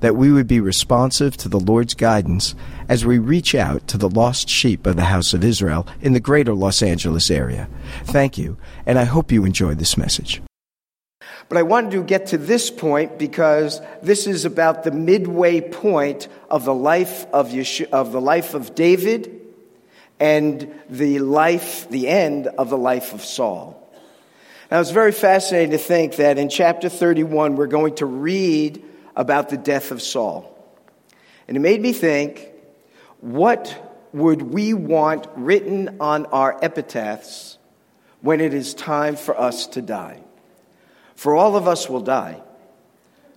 that we would be responsive to the Lord's guidance as we reach out to the lost sheep of the house of Israel in the greater Los Angeles area. Thank you, and I hope you enjoyed this message. But I wanted to get to this point because this is about the midway point of the life of, of the life of David and the life, the end of the life of Saul. Now, it's very fascinating to think that in chapter 31, we're going to read about the death of Saul. And it made me think what would we want written on our epitaphs when it is time for us to die? For all of us will die.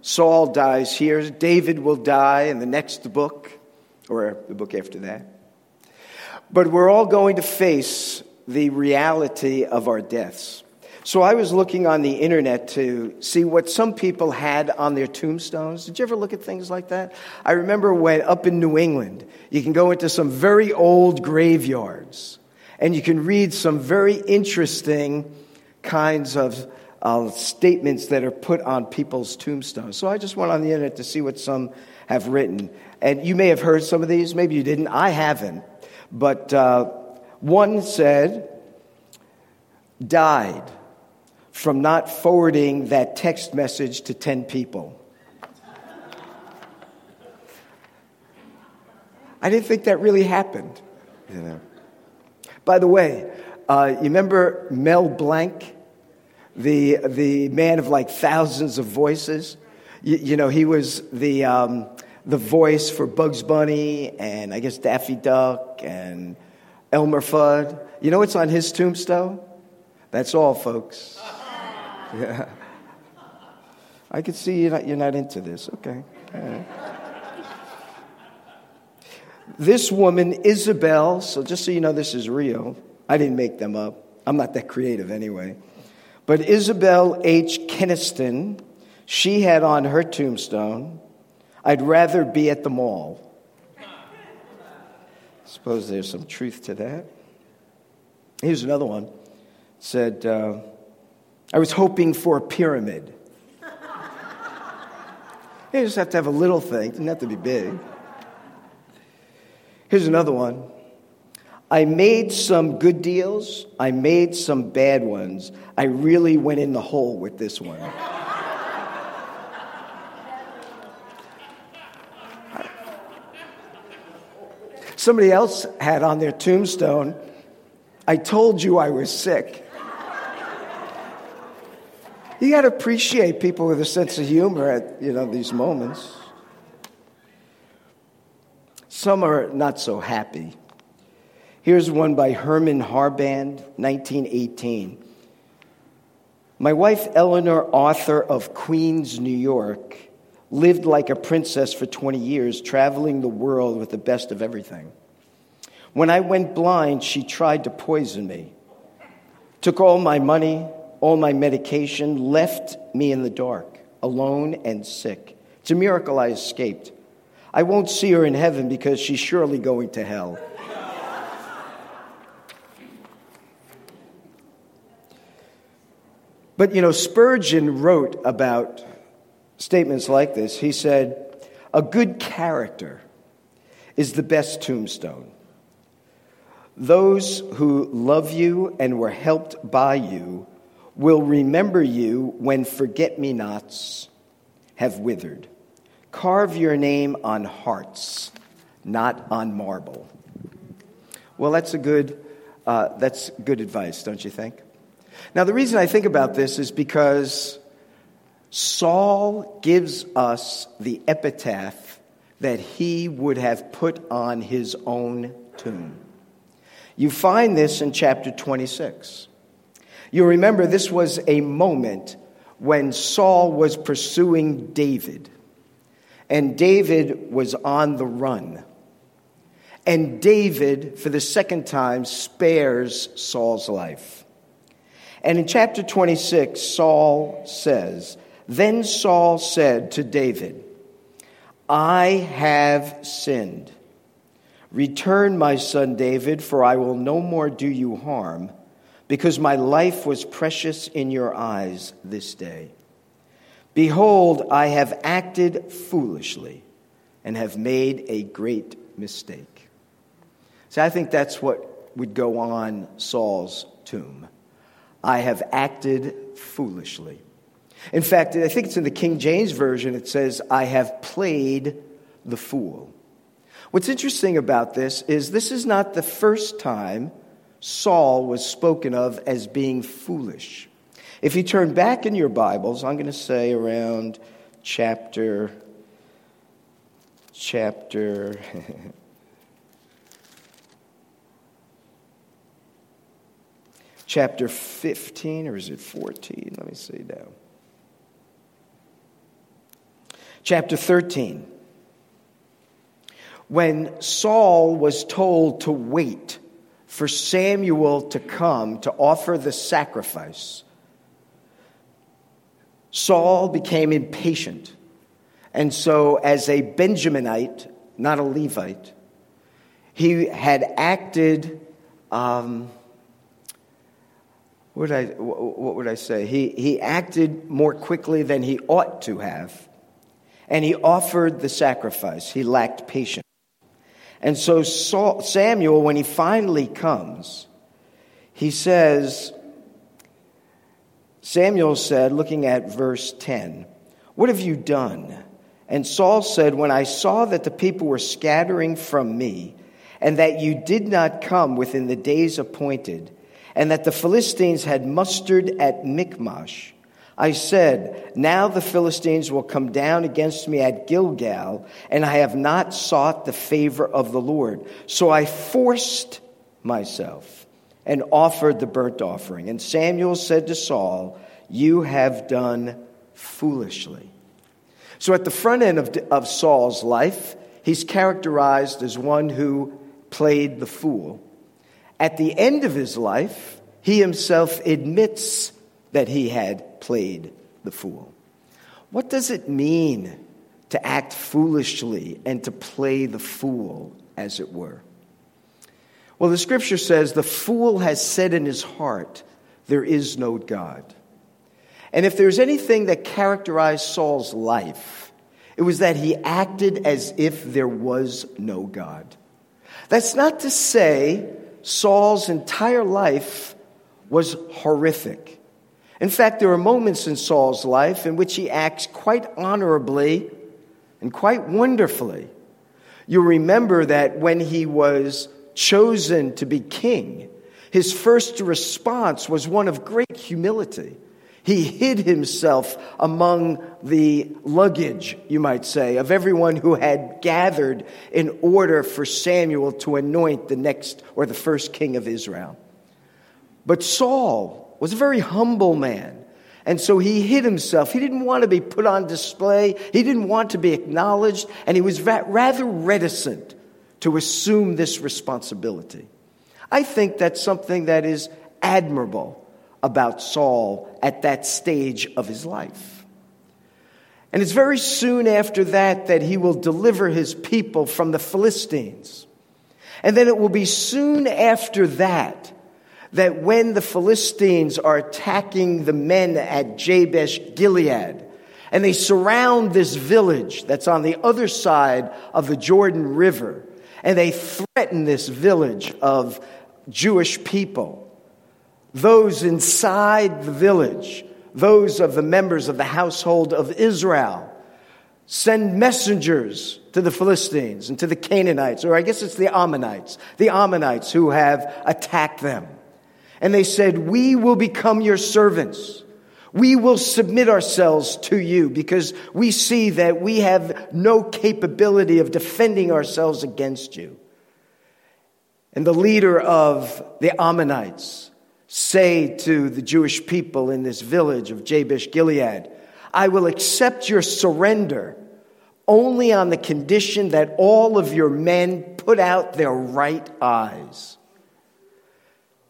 Saul dies here, David will die in the next book, or the book after that. But we're all going to face the reality of our deaths. So I was looking on the internet to see what some people had on their tombstones. Did you ever look at things like that? I remember when up in New England, you can go into some very old graveyards and you can read some very interesting kinds of uh, statements that are put on people's tombstones. So I just went on the internet to see what some have written. And you may have heard some of these, maybe you didn't. I haven't. But uh, one said, died from not forwarding that text message to 10 people. I didn't think that really happened. You know. By the way, uh, you remember Mel Blanc, the, the man of like thousands of voices? You, you know, he was the, um, the voice for Bugs Bunny and I guess Daffy Duck and Elmer Fudd. You know what's on his tombstone? That's all, folks. Yeah. I can see you're not, you're not into this. Okay. This woman, Isabel, so just so you know, this is real. I didn't make them up. I'm not that creative anyway. But Isabel H. Keniston, she had on her tombstone, I'd rather be at the mall. Suppose there's some truth to that. Here's another one. It said, uh, I was hoping for a pyramid. you just have to have a little thing, it doesn't have to be big. Here's another one. I made some good deals, I made some bad ones. I really went in the hole with this one. Somebody else had on their tombstone, I told you I was sick. You got to appreciate people with a sense of humor at you know these moments. Some are not so happy. Here's one by Herman Harband, 1918. My wife Eleanor, author of Queens, New York, lived like a princess for 20 years, traveling the world with the best of everything. When I went blind, she tried to poison me, took all my money, all my medication, left me in the dark, alone and sick. It's a miracle I escaped. I won't see her in heaven because she's surely going to hell. But you know, Spurgeon wrote about statements like this. He said, A good character is the best tombstone. Those who love you and were helped by you will remember you when forget me nots have withered. Carve your name on hearts, not on marble. Well, that's a good uh, that's good advice, don't you think? Now, the reason I think about this is because Saul gives us the epitaph that he would have put on his own tomb. You find this in chapter 26. You remember this was a moment when Saul was pursuing David, and David was on the run. And David, for the second time, spares Saul's life. And in chapter 26, Saul says, Then Saul said to David, I have sinned. Return, my son David, for I will no more do you harm, because my life was precious in your eyes this day. Behold, I have acted foolishly and have made a great mistake. So I think that's what would go on Saul's tomb. I have acted foolishly. In fact, I think it's in the King James Version, it says, I have played the fool. What's interesting about this is this is not the first time Saul was spoken of as being foolish. If you turn back in your Bibles, I'm going to say around chapter chapter chapter 15 or is it 14? Let me see now. Chapter 13 when Saul was told to wait for Samuel to come to offer the sacrifice, Saul became impatient. And so, as a Benjaminite, not a Levite, he had acted. Um, what, would I, what would I say? He, he acted more quickly than he ought to have, and he offered the sacrifice. He lacked patience. And so Saul, Samuel, when he finally comes, he says, Samuel said, looking at verse 10, What have you done? And Saul said, When I saw that the people were scattering from me, and that you did not come within the days appointed, and that the Philistines had mustered at Michmash, I said, Now the Philistines will come down against me at Gilgal, and I have not sought the favor of the Lord. So I forced myself and offered the burnt offering. And Samuel said to Saul, You have done foolishly. So at the front end of, of Saul's life, he's characterized as one who played the fool. At the end of his life, he himself admits that he had played the fool. What does it mean to act foolishly and to play the fool, as it were? Well, the scripture says, The fool has said in his heart, There is no God. And if there's anything that characterized Saul's life, it was that he acted as if there was no God. That's not to say Saul's entire life was horrific. In fact, there are moments in Saul's life in which he acts quite honorably and quite wonderfully. You remember that when he was chosen to be king, his first response was one of great humility. He hid himself among the luggage, you might say, of everyone who had gathered in order for Samuel to anoint the next or the first king of Israel. But Saul was a very humble man. And so he hid himself. He didn't want to be put on display. He didn't want to be acknowledged. And he was rather reticent to assume this responsibility. I think that's something that is admirable about Saul at that stage of his life. And it's very soon after that that he will deliver his people from the Philistines. And then it will be soon after that that when the Philistines are attacking the men at Jabesh Gilead, and they surround this village that's on the other side of the Jordan River, and they threaten this village of Jewish people. Those inside the village, those of the members of the household of Israel, send messengers to the Philistines and to the Canaanites, or I guess it's the Ammonites, the Ammonites who have attacked them. And they said, We will become your servants. We will submit ourselves to you because we see that we have no capability of defending ourselves against you. And the leader of the Ammonites say to the Jewish people in this village of Jabesh Gilead, I will accept your surrender only on the condition that all of your men put out their right eyes.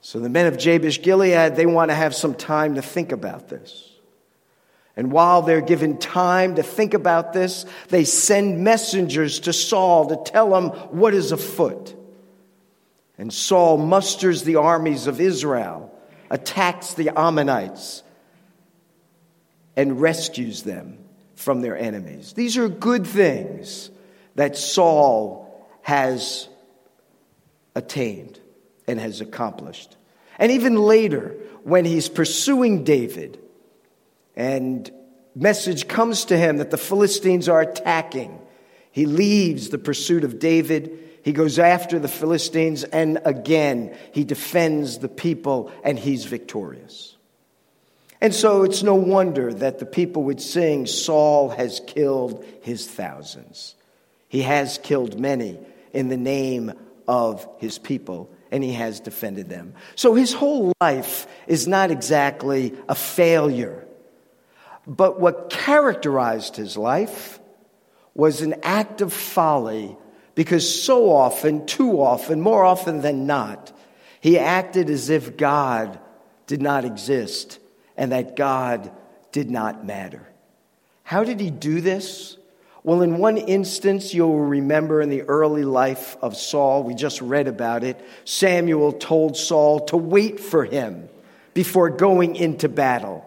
So the men of Jabesh Gilead, they want to have some time to think about this. And while they're given time to think about this, they send messengers to Saul to tell him what is afoot. And Saul musters the armies of Israel, attacks the Ammonites, and rescues them from their enemies. These are good things that Saul has attained and has accomplished. And even later, when he's pursuing David, and message comes to him that the Philistines are attacking, he leaves the pursuit of David. He goes after the Philistines, and again, he defends the people, and he's victorious. And so it's no wonder that the people would sing, Saul has killed his thousands. He has killed many in the name of his people and he has defended them. So his whole life is not exactly a failure. But what characterized his life was an act of folly because so often, too often, more often than not, he acted as if God did not exist and that God did not matter. How did he do this? Well, in one instance, you'll remember in the early life of Saul, we just read about it, Samuel told Saul to wait for him before going into battle.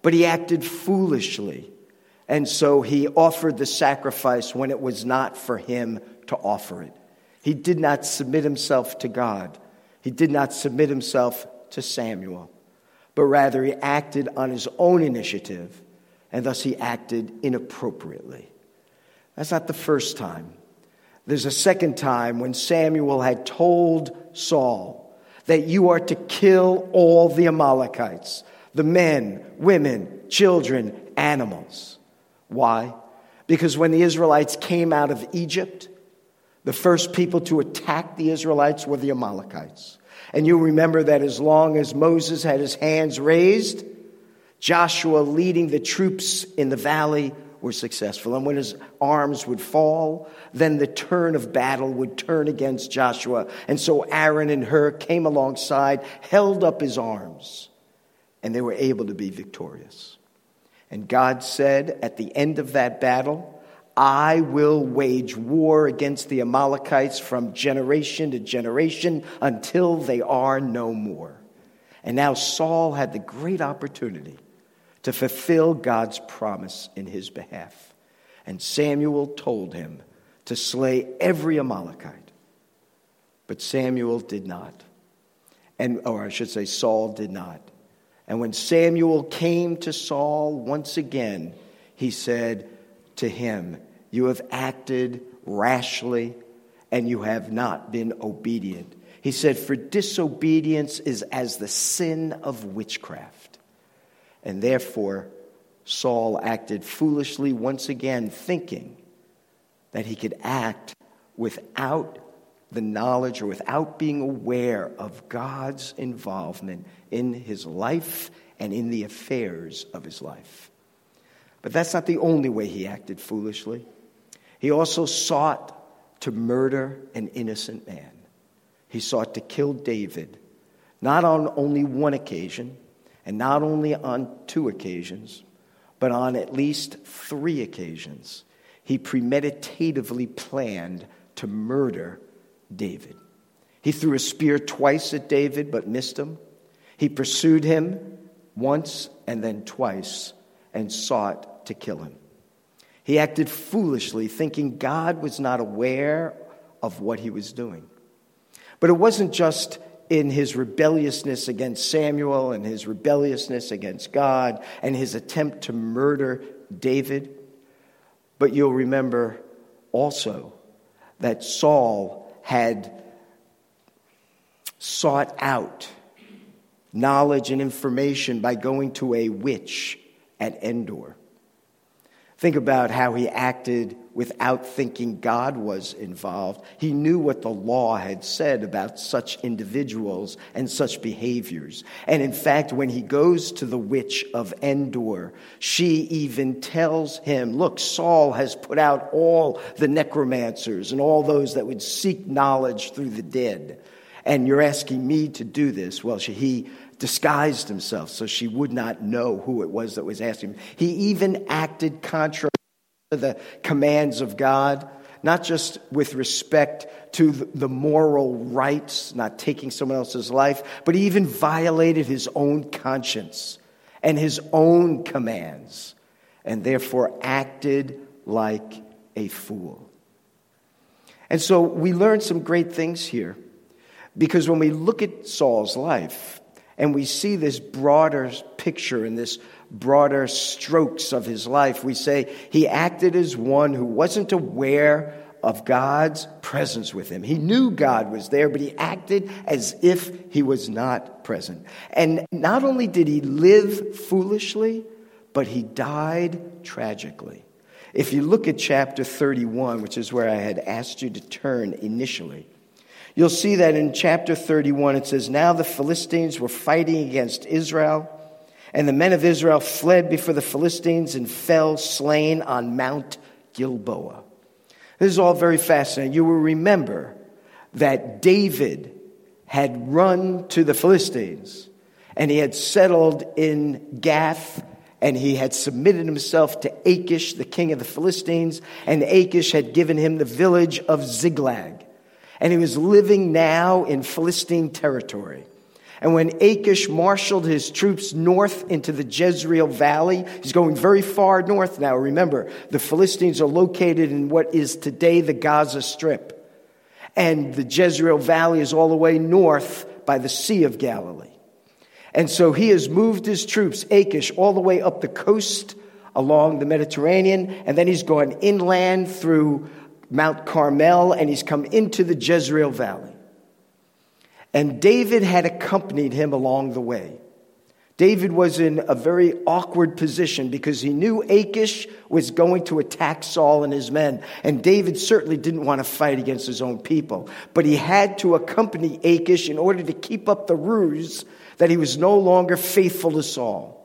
But he acted foolishly. And so he offered the sacrifice when it was not for him to offer it. He did not submit himself to God, he did not submit himself to Samuel, but rather he acted on his own initiative, and thus he acted inappropriately. That's not the first time. There's a second time when Samuel had told Saul that you are to kill all the Amalekites the men, women, children, animals. Why? Because when the Israelites came out of Egypt, the first people to attack the Israelites were the Amalekites. And you remember that as long as Moses had his hands raised, Joshua leading the troops in the valley were successful. And when his arms would fall, then the turn of battle would turn against Joshua. And so Aaron and Hur came alongside, held up his arms, and they were able to be victorious. And God said at the end of that battle, I will wage war against the Amalekites from generation to generation until they are no more. And now Saul had the great opportunity to fulfill God's promise in his behalf. And Samuel told him to slay every Amalekite. But Samuel did not. And, or I should say, Saul did not. And when Samuel came to Saul once again, he said to him, You have acted rashly and you have not been obedient. He said, For disobedience is as the sin of witchcraft. And therefore, Saul acted foolishly once again, thinking that he could act without the knowledge or without being aware of God's involvement in his life and in the affairs of his life. But that's not the only way he acted foolishly. He also sought to murder an innocent man. He sought to kill David, not on only one occasion, and not only on two occasions, but on at least three occasions, he premeditatively planned to murder David. He threw a spear twice at David, but missed him. He pursued him once and then twice and sought to kill him. He acted foolishly, thinking God was not aware of what he was doing. But it wasn't just in his rebelliousness against Samuel and his rebelliousness against God and his attempt to murder David. But you'll remember also that Saul had sought out knowledge and information by going to a witch at Endor. Think about how he acted without thinking God was involved. He knew what the law had said about such individuals and such behaviors. And in fact, when he goes to the witch of Endor, she even tells him, Look, Saul has put out all the necromancers and all those that would seek knowledge through the dead. And you're asking me to do this. Well, he disguised himself so she would not know who it was that was asking him. He even acted contrary the commands of God, not just with respect to the moral rights, not taking someone else's life, but he even violated his own conscience and his own commands, and therefore acted like a fool. And so we learn some great things here because when we look at Saul's life, and we see this broader picture and this broader strokes of his life. We say he acted as one who wasn't aware of God's presence with him. He knew God was there, but he acted as if he was not present. And not only did he live foolishly, but he died tragically. If you look at chapter 31, which is where I had asked you to turn initially, You'll see that in chapter 31, it says, Now the Philistines were fighting against Israel, and the men of Israel fled before the Philistines and fell slain on Mount Gilboa. This is all very fascinating. You will remember that David had run to the Philistines and he had settled in Gath and he had submitted himself to Achish, the king of the Philistines, and Achish had given him the village of Ziklag and he was living now in Philistine territory. And when Achish marshaled his troops north into the Jezreel Valley, he's going very far north now. Remember, the Philistines are located in what is today the Gaza Strip. And the Jezreel Valley is all the way north by the Sea of Galilee. And so he has moved his troops, Achish, all the way up the coast along the Mediterranean, and then he's gone inland through Mount Carmel and he's come into the Jezreel Valley. And David had accompanied him along the way. David was in a very awkward position because he knew Achish was going to attack Saul and his men. And David certainly didn't want to fight against his own people. But he had to accompany Achish in order to keep up the ruse that he was no longer faithful to Saul.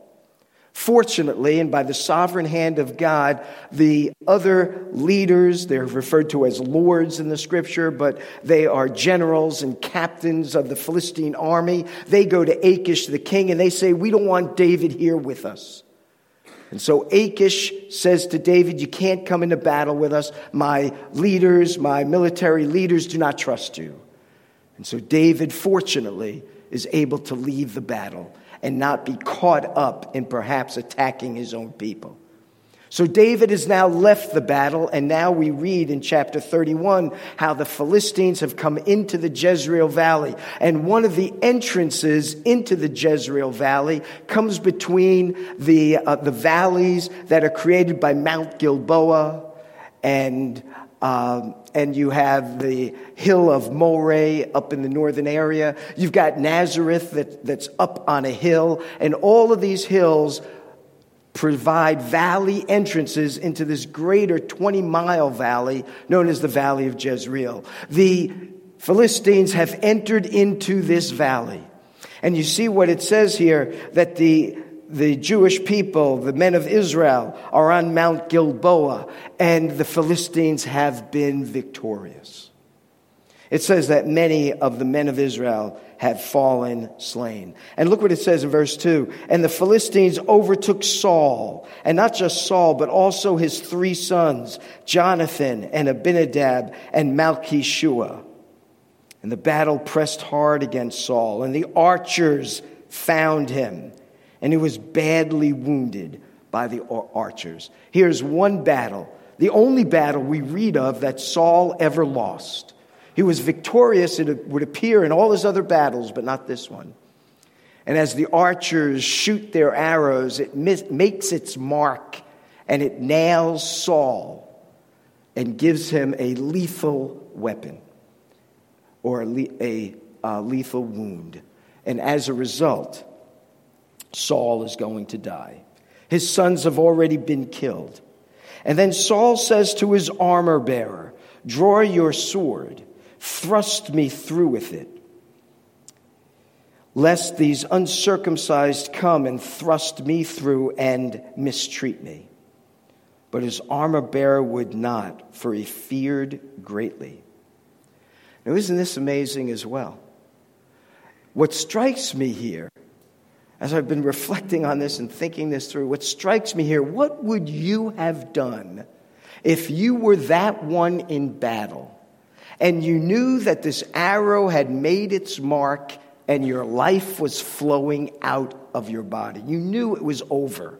Fortunately, and by the sovereign hand of God, the other leaders, they're referred to as lords in the scripture, but they are generals and captains of the Philistine army. They go to Achish, the king, and they say, We don't want David here with us. And so Achish says to David, You can't come into battle with us. My leaders, my military leaders do not trust you. And so David, fortunately, is able to leave the battle and not be caught up in perhaps attacking his own people. So David has now left the battle, and now we read in chapter 31 how the Philistines have come into the Jezreel Valley. And one of the entrances into the Jezreel Valley comes between the, uh, the valleys that are created by Mount Gilboa and um, and you have the hill of Moreh up in the northern area. You've got Nazareth that, that's up on a hill. And all of these hills provide valley entrances into this greater 20 mile valley known as the Valley of Jezreel. The Philistines have entered into this valley. And you see what it says here that the the Jewish people, the men of Israel, are on Mount Gilboa, and the Philistines have been victorious. It says that many of the men of Israel have fallen slain. And look what it says in verse 2 And the Philistines overtook Saul, and not just Saul, but also his three sons, Jonathan and Abinadab and Malchishua. And the battle pressed hard against Saul, and the archers found him and he was badly wounded by the archers. Here's one battle, the only battle we read of that Saul ever lost. He was victorious, it would appear, in all his other battles, but not this one. And as the archers shoot their arrows, it makes its mark and it nails Saul and gives him a lethal weapon or a, le- a uh, lethal wound. And as a result, Saul is going to die. His sons have already been killed. And then Saul says to his armor bearer, Draw your sword, thrust me through with it, lest these uncircumcised come and thrust me through and mistreat me. But his armor bearer would not, for he feared greatly. Now, isn't this amazing as well? What strikes me here, as I've been reflecting on this and thinking this through, what strikes me here, what would you have done if you were that one in battle and you knew that this arrow had made its mark and your life was flowing out of your body? You knew it was over.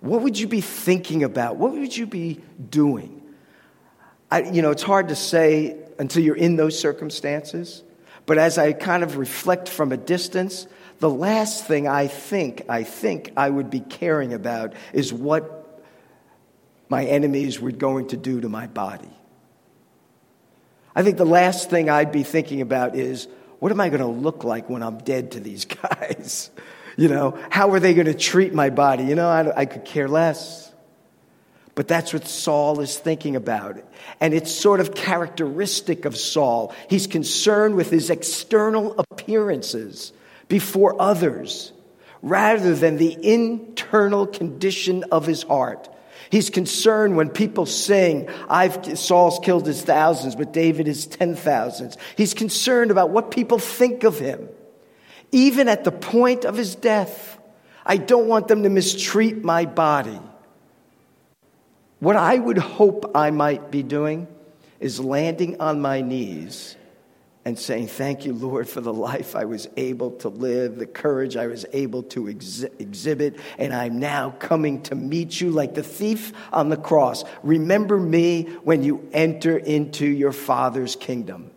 What would you be thinking about? What would you be doing? I, you know, it's hard to say until you're in those circumstances. But as I kind of reflect from a distance, the last thing I think, I think I would be caring about is what my enemies were going to do to my body. I think the last thing I'd be thinking about is what am I going to look like when I'm dead to these guys? You know, how are they going to treat my body? You know, I, I could care less. But that's what Saul is thinking about. And it's sort of characteristic of Saul. He's concerned with his external appearances before others rather than the internal condition of his heart. He's concerned when people sing, I've, Saul's killed his thousands, but David his ten thousands. He's concerned about what people think of him. Even at the point of his death, I don't want them to mistreat my body. What I would hope I might be doing is landing on my knees and saying, Thank you, Lord, for the life I was able to live, the courage I was able to ex- exhibit, and I'm now coming to meet you like the thief on the cross. Remember me when you enter into your Father's kingdom.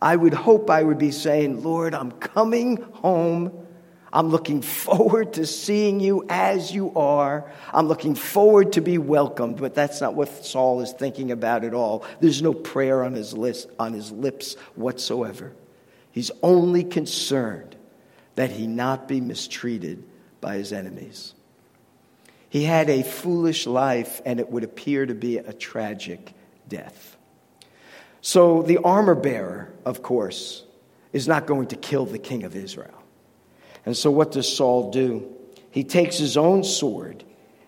I would hope I would be saying, Lord, I'm coming home I'm looking forward to seeing you as you are. I'm looking forward to be welcomed, but that's not what Saul is thinking about at all. There's no prayer on his, list, on his lips whatsoever. He's only concerned that he not be mistreated by his enemies. He had a foolish life, and it would appear to be a tragic death. So, the armor bearer, of course, is not going to kill the king of Israel. And so, what does Saul do? He takes his own sword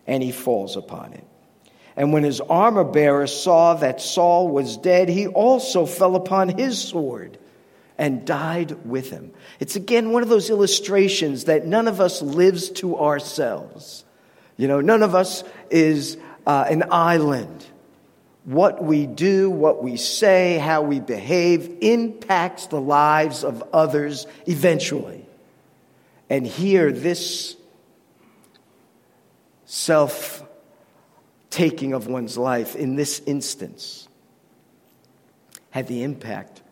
and he falls upon it. And when his armor bearer saw that Saul was dead, he also fell upon his sword and died with him. It's again one of those illustrations that none of us lives to ourselves. You know, none of us is uh, an island. What we do, what we say, how we behave impacts the lives of others eventually. And here, this self taking of one's life in this instance had the impact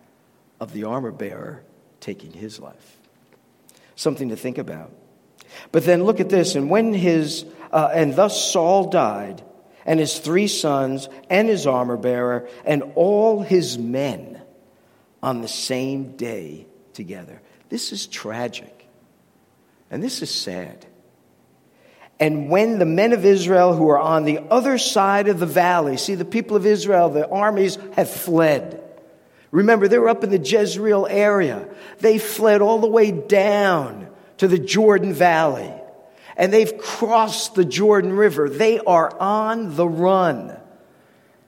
of the armor bearer taking his life. Something to think about. But then look at this, and when his, uh, and thus Saul died, and his three sons, and his armor bearer, and all his men on the same day together. This is tragic. And this is sad. And when the men of Israel who are on the other side of the valley, see, the people of Israel, the armies have fled. Remember, they were up in the Jezreel area. They fled all the way down to the Jordan Valley. And they've crossed the Jordan River. They are on the run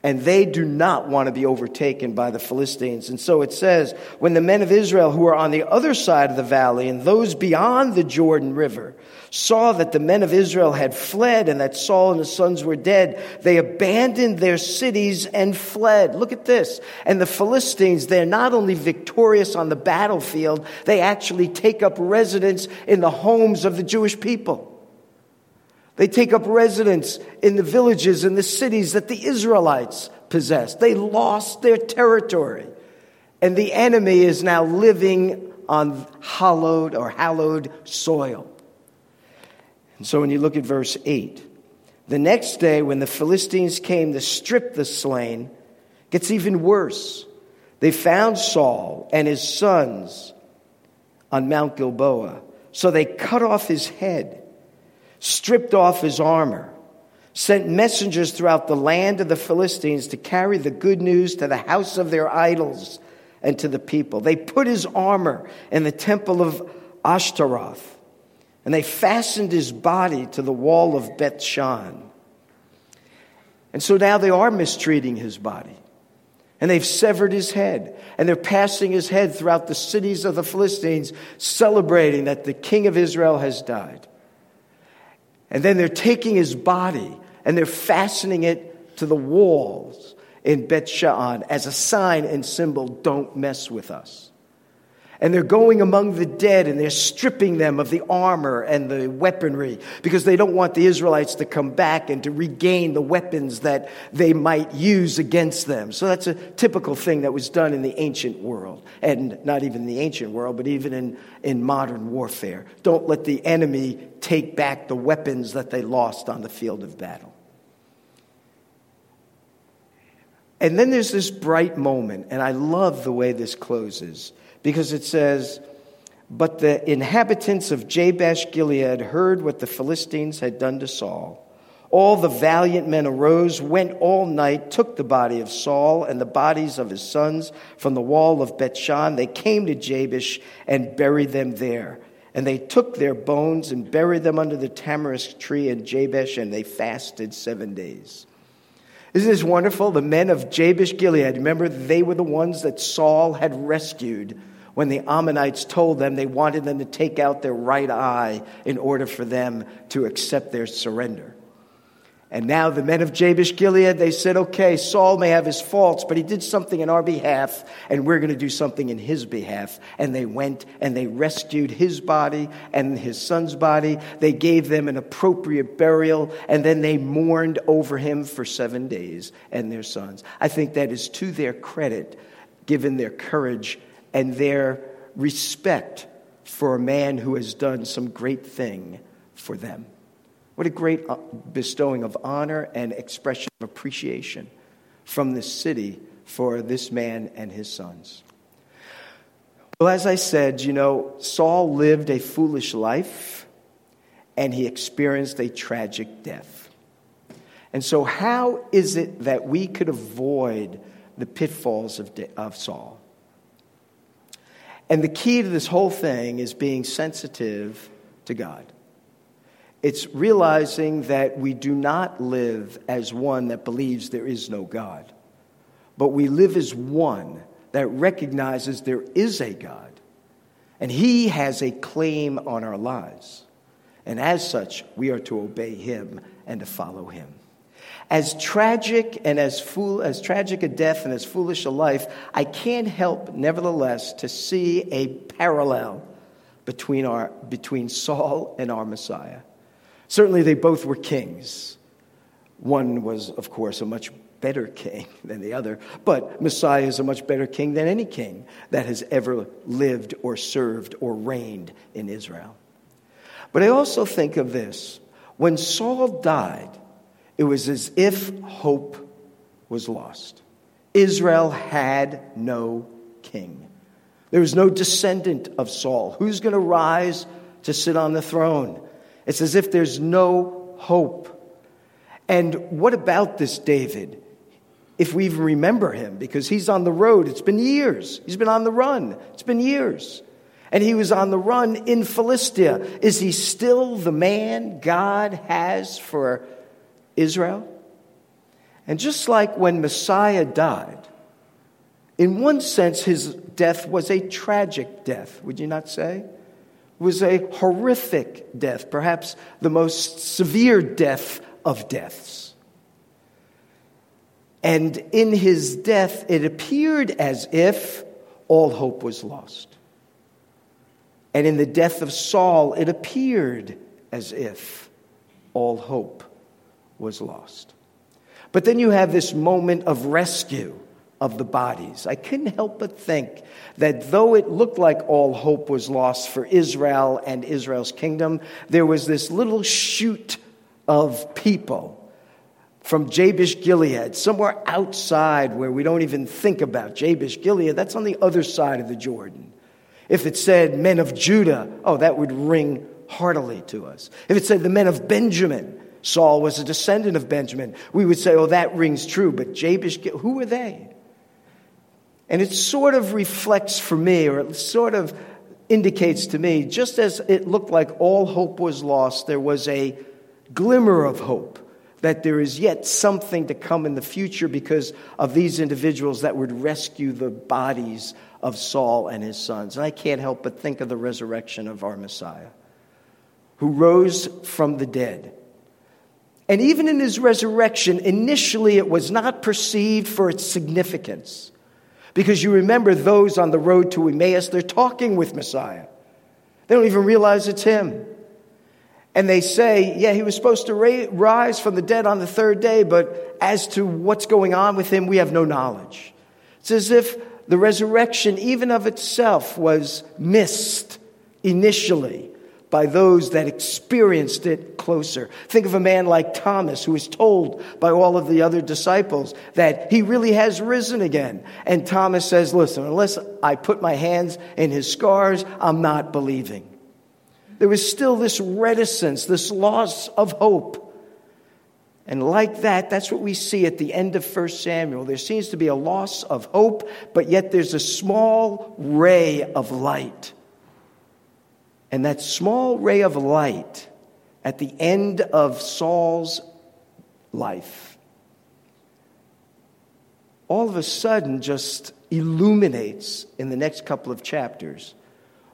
and they do not want to be overtaken by the Philistines. And so it says, when the men of Israel who are on the other side of the valley and those beyond the Jordan River saw that the men of Israel had fled and that Saul and his sons were dead, they abandoned their cities and fled. Look at this. And the Philistines, they're not only victorious on the battlefield, they actually take up residence in the homes of the Jewish people. They take up residence in the villages and the cities that the Israelites possessed. They lost their territory. And the enemy is now living on hallowed or hallowed soil. And so when you look at verse 8, The next day, when the Philistines came to strip the slain, gets even worse. They found Saul and his sons on Mount Gilboa. So they cut off his head, stripped off his armor, sent messengers throughout the land of the Philistines to carry the good news to the house of their idols and to the people. They put his armor in the temple of Ashtaroth, and they fastened his body to the wall of Beth Shan. And so now they are mistreating his body. And they've severed his head. And they're passing his head throughout the cities of the Philistines, celebrating that the king of Israel has died. And then they're taking his body and they're fastening it to the walls in Beth Shan as a sign and symbol don't mess with us. And they're going among the dead and they're stripping them of the armor and the weaponry because they don't want the Israelites to come back and to regain the weapons that they might use against them. So that's a typical thing that was done in the ancient world. And not even the ancient world, but even in, in modern warfare. Don't let the enemy take back the weapons that they lost on the field of battle. And then there's this bright moment, and I love the way this closes because it says, But the inhabitants of Jabesh Gilead heard what the Philistines had done to Saul. All the valiant men arose, went all night, took the body of Saul and the bodies of his sons from the wall of Bethshan. They came to Jabesh and buried them there. And they took their bones and buried them under the tamarisk tree in Jabesh, and they fasted seven days. Isn't this wonderful? The men of Jabesh Gilead, remember, they were the ones that Saul had rescued when the Ammonites told them they wanted them to take out their right eye in order for them to accept their surrender. And now the men of Jabesh Gilead, they said, okay, Saul may have his faults, but he did something in our behalf, and we're going to do something in his behalf. And they went and they rescued his body and his son's body. They gave them an appropriate burial, and then they mourned over him for seven days and their sons. I think that is to their credit, given their courage and their respect for a man who has done some great thing for them. What a great uh, bestowing of honor and expression of appreciation from the city for this man and his sons. Well, as I said, you know, Saul lived a foolish life and he experienced a tragic death. And so, how is it that we could avoid the pitfalls of, de- of Saul? And the key to this whole thing is being sensitive to God. It's realizing that we do not live as one that believes there is no God, but we live as one that recognizes there is a God and He has a claim on our lives. And as such, we are to obey Him and to follow Him. As tragic and as fool, as tragic a death and as foolish a life, I can't help, nevertheless, to see a parallel between, our, between Saul and our Messiah. Certainly, they both were kings. One was, of course, a much better king than the other, but Messiah is a much better king than any king that has ever lived or served or reigned in Israel. But I also think of this when Saul died, it was as if hope was lost. Israel had no king. There was no descendant of Saul. Who's going to rise to sit on the throne? It's as if there's no hope. And what about this David? If we even remember him, because he's on the road, it's been years. He's been on the run, it's been years. And he was on the run in Philistia. Is he still the man God has for Israel? And just like when Messiah died, in one sense, his death was a tragic death, would you not say? was a horrific death, perhaps the most severe death of deaths. And in his death, it appeared as if all hope was lost. And in the death of Saul, it appeared as if all hope was lost. But then you have this moment of rescue of the bodies. I couldn't help but think that though it looked like all hope was lost for Israel and Israel's kingdom, there was this little shoot of people from Jabesh Gilead, somewhere outside where we don't even think about Jabesh Gilead. That's on the other side of the Jordan. If it said men of Judah, oh, that would ring heartily to us. If it said the men of Benjamin, Saul was a descendant of Benjamin, we would say, oh, that rings true. But Jabesh, who were they? And it sort of reflects for me, or it sort of indicates to me, just as it looked like all hope was lost, there was a glimmer of hope that there is yet something to come in the future because of these individuals that would rescue the bodies of Saul and his sons. And I can't help but think of the resurrection of our Messiah, who rose from the dead. And even in his resurrection, initially it was not perceived for its significance. Because you remember those on the road to Emmaus, they're talking with Messiah. They don't even realize it's him. And they say, yeah, he was supposed to rise from the dead on the third day, but as to what's going on with him, we have no knowledge. It's as if the resurrection, even of itself, was missed initially by those that experienced it closer. Think of a man like Thomas, who was told by all of the other disciples that he really has risen again. And Thomas says, Listen, unless I put my hands in his scars, I'm not believing there was still this reticence, this loss of hope. And like that, that's what we see at the end of 1 Samuel. There seems to be a loss of hope, but yet there's a small ray of light. And that small ray of light at the end of Saul's life all of a sudden just illuminates in the next couple of chapters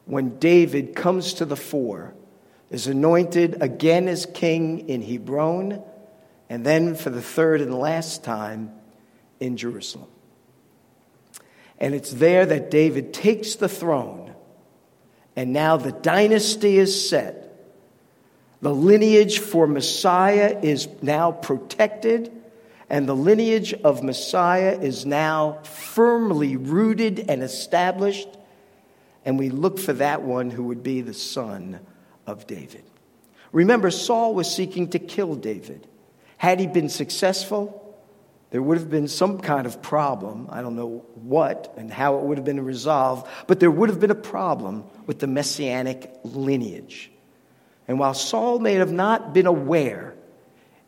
when David comes to the fore, is anointed again as king in Hebron, and then for the third and last time in Jerusalem. And it's there that David takes the throne, and now the dynasty is set. The lineage for Messiah is now protected, and the lineage of Messiah is now firmly rooted and established and we look for that one who would be the son of David. Remember, Saul was seeking to kill David. Had he been successful, there would have been some kind of problem. I don't know what and how it would have been resolved, but there would have been a problem with the messianic lineage. And while Saul may have not been aware,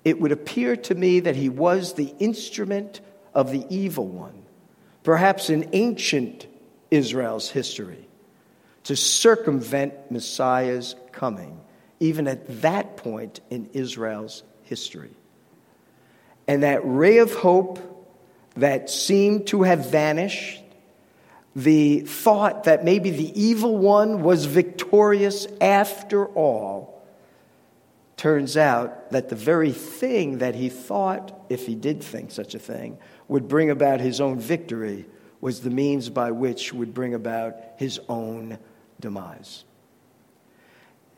it would appear to me that he was the instrument of the evil one, perhaps in ancient Israel's history to circumvent Messiah's coming, even at that point in Israel's history. And that ray of hope that seemed to have vanished, the thought that maybe the evil one was victorious after all, turns out that the very thing that he thought, if he did think such a thing, would bring about his own victory was the means by which would bring about his own demise.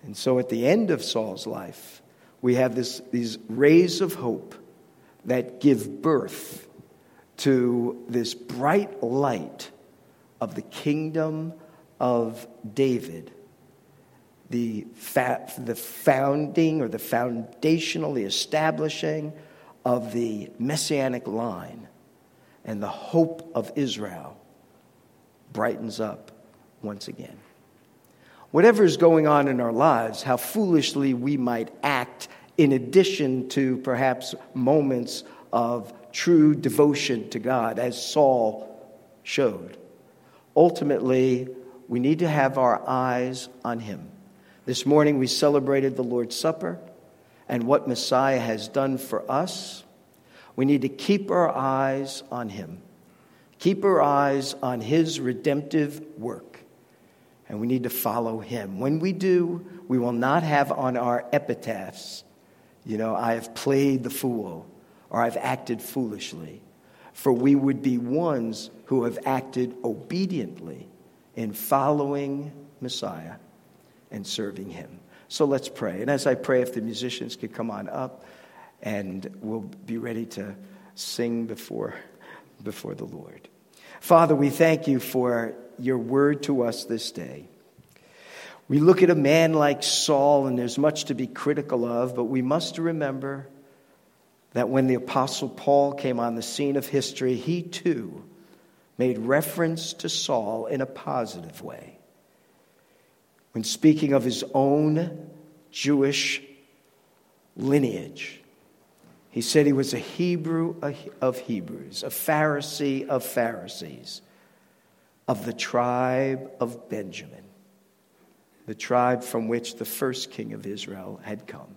And so at the end of Saul's life, we have this, these rays of hope that give birth to this bright light of the kingdom of David, the, fa- the founding or the foundationally establishing of the messianic line, and the hope of Israel brightens up once again. Whatever is going on in our lives, how foolishly we might act in addition to perhaps moments of true devotion to God, as Saul showed. Ultimately, we need to have our eyes on Him. This morning we celebrated the Lord's Supper and what Messiah has done for us. We need to keep our eyes on Him, keep our eyes on His redemptive work and we need to follow him. When we do, we will not have on our epitaphs, you know, I have played the fool or I've acted foolishly. For we would be ones who have acted obediently in following Messiah and serving him. So let's pray. And as I pray, if the musicians could come on up and we'll be ready to sing before, before the Lord. Father, we thank you for your word to us this day. We look at a man like Saul, and there's much to be critical of, but we must remember that when the Apostle Paul came on the scene of history, he too made reference to Saul in a positive way. When speaking of his own Jewish lineage, he said he was a Hebrew of Hebrews, a Pharisee of Pharisees, of the tribe of Benjamin, the tribe from which the first king of Israel had come.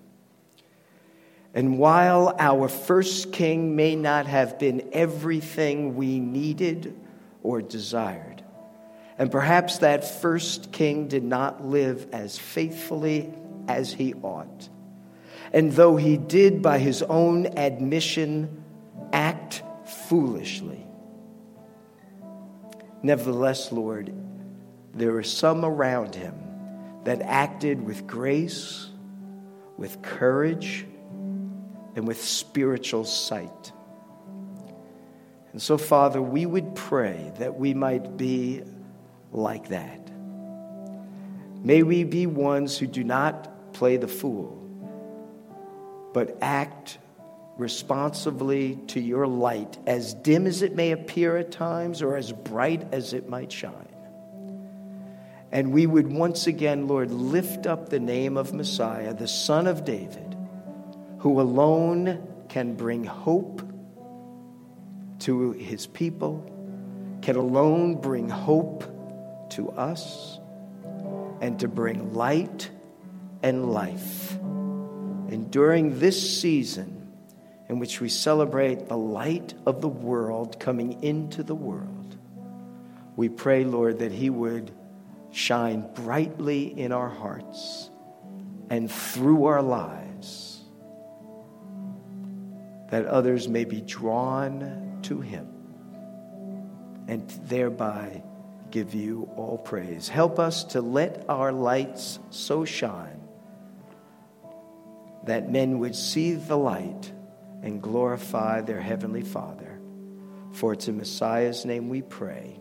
And while our first king may not have been everything we needed or desired, and perhaps that first king did not live as faithfully as he ought, and though he did, by his own admission, act foolishly, nevertheless, Lord, there are some around him that acted with grace, with courage, and with spiritual sight. And so, Father, we would pray that we might be like that. May we be ones who do not play the fool, but act responsively to your light, as dim as it may appear at times or as bright as it might shine. And we would once again, Lord, lift up the name of Messiah, the Son of David who alone can bring hope to his people, can alone bring hope to us, and to bring light and life. And during this season in which we celebrate the light of the world coming into the world, we pray, Lord, that He would shine brightly in our hearts and through our lives that others may be drawn to him and thereby give you all praise. Help us to let our lights so shine that men would see the light and glorify their heavenly Father. For it's in Messiah's name we pray.